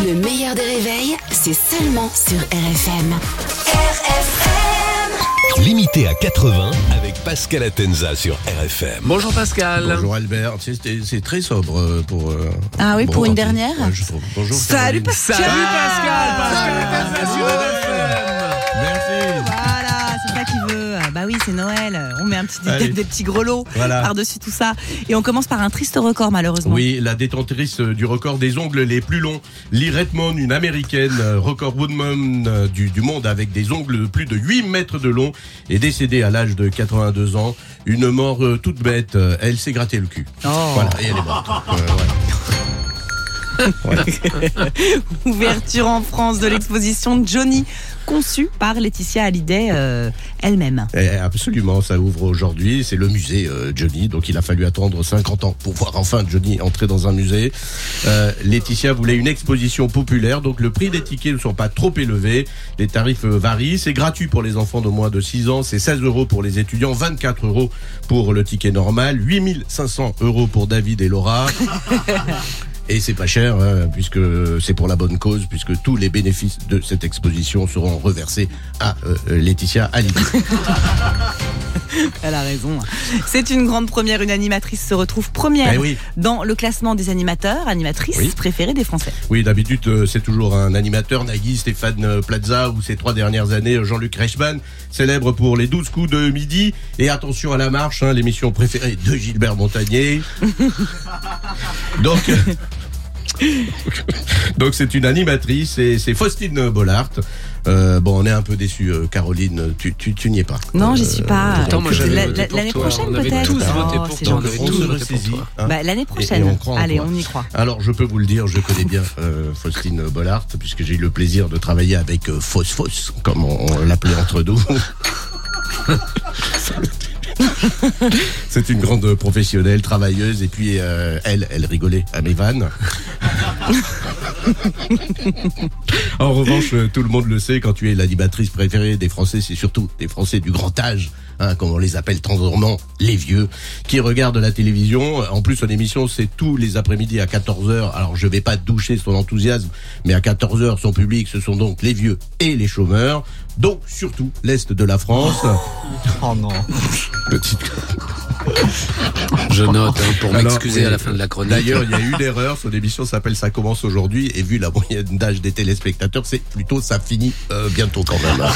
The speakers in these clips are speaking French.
Le meilleur des réveils, c'est seulement sur RFM. RFM Limité à 80 avec Pascal Atenza sur RFM. Bonjour Pascal. Bonjour Albert, c'est très sobre euh, pour. euh, Ah oui, pour une dernière Ouais, je trouve. Bonjour. Salut. Pascal Salut Pascal. Pascal Atenza sur RFM. Merci. Bah oui, c'est Noël. On met un petit des, petits grelots Voilà. par-dessus tout ça. Et on commence par un triste record, malheureusement. Oui, la détentrice du record des ongles les plus longs, Lee Redmond, une américaine, record woman euh, du, du monde avec des ongles de plus de 8 mètres de long, est décédée à l'âge de 82 ans. Une mort euh, toute bête. Euh, Elle s'est gratté le cul. Oh. Voilà, et elle est morte. Euh. Ouverture en France de l'exposition Johnny, conçue par Laetitia Hallyday euh, elle-même. Eh, Absolument, ça ouvre aujourd'hui. C'est le musée euh, Johnny, donc il a fallu attendre 50 ans pour voir enfin Johnny entrer dans un musée. Euh, Laetitia voulait une exposition populaire, donc le prix des tickets ne sont pas trop élevés. Les tarifs euh, varient. C'est gratuit pour les enfants de moins de 6 ans, c'est 16 euros pour les étudiants, 24 euros pour le ticket normal, 8500 euros pour David et Laura. Et c'est pas cher, hein, puisque c'est pour la bonne cause, puisque tous les bénéfices de cette exposition seront reversés à euh, Laetitia Hallyday. Elle a raison. C'est une grande première. Une animatrice se retrouve première Eh oui. dans le classement des animateurs, animatrices Oui. préférées des Français. Oui, d'habitude, euh, c'est toujours un animateur, Nagui, Stéphane euh, Plaza, ou ces trois dernières années, euh, Jean-Luc Reichmann, célèbre pour les 12 coups de midi. Et attention à la marche, hein, l'émission préférée de Gilbert Montagnier. Donc, donc c'est une animatrice et c'est Faustine Bollard. Euh, bon, on est un peu déçus, euh, Caroline, tu, tu, tu n'y es pas. Non, j'y Euh, suis pas. L'année prochaine, peut-être. tous voté Oh, pour toi, on tous se voté pour ressaisit, toi. hein. Bah, L'année Et- et prochaine. on croit Allez, on y croit. Alors, je peux vous le dire, je connais bien euh, Faustine Bollard, puisque j'ai eu le plaisir de travailler avec euh, Fausse, comme on, on l'appelait entre nous. C'est une grande professionnelle, travailleuse, et puis euh, elle, elle rigolait à mes vannes. en revanche, euh, tout le monde le sait, quand tu es l'animatrice préférée des Français, c'est surtout des Français du grand âge, hein, comme on les appelle tendrement, les vieux, qui regardent la télévision. En plus, son émission, c'est tous les après-midi à 14h. Alors, je vais pas doucher son enthousiasme, mais à 14h, son public, ce sont donc les vieux et les chômeurs. Donc, surtout, l'Est de la France. Oh non. Petite Je note hein, pour m'excuser oui. à la fin de la chronique. D'ailleurs, il y a eu une erreur. Son émission s'appelle Ça commence aujourd'hui. Et vu la moyenne d'âge des téléspectateurs, c'est plutôt ça finit euh, bientôt quand même.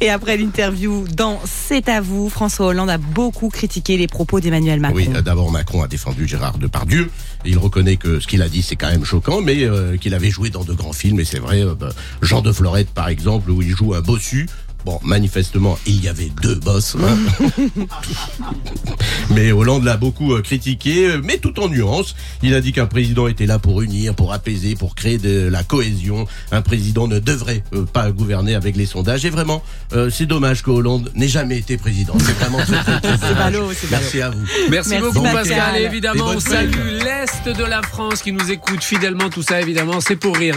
Et après l'interview dans C'est à vous, François Hollande a beaucoup critiqué les propos d'Emmanuel Macron. Oui, d'abord Macron a défendu Gérard Depardieu. Il reconnaît que ce qu'il a dit c'est quand même choquant, mais euh, qu'il avait joué dans de grands films. Et c'est vrai, euh, bah, Jean de Florette par exemple, où il joue un bossu. Bon, manifestement, il y avait deux boss. hein. mais Hollande l'a beaucoup euh, critiqué, euh, mais tout en nuance. Il a dit qu'un président était là pour unir, pour apaiser, pour créer de la cohésion. Un président ne devrait euh, pas gouverner avec les sondages. Et vraiment, euh, c'est dommage que Hollande n'ait jamais été président. C'est vraiment très, très, très dommage. ballot, c'est ballot. Merci à vous. Merci, Merci, beaucoup Pascal. Pascal. Et évidemment, on salue l'Est de la France qui nous écoute fidèlement. Tout ça, évidemment, c'est pour rire.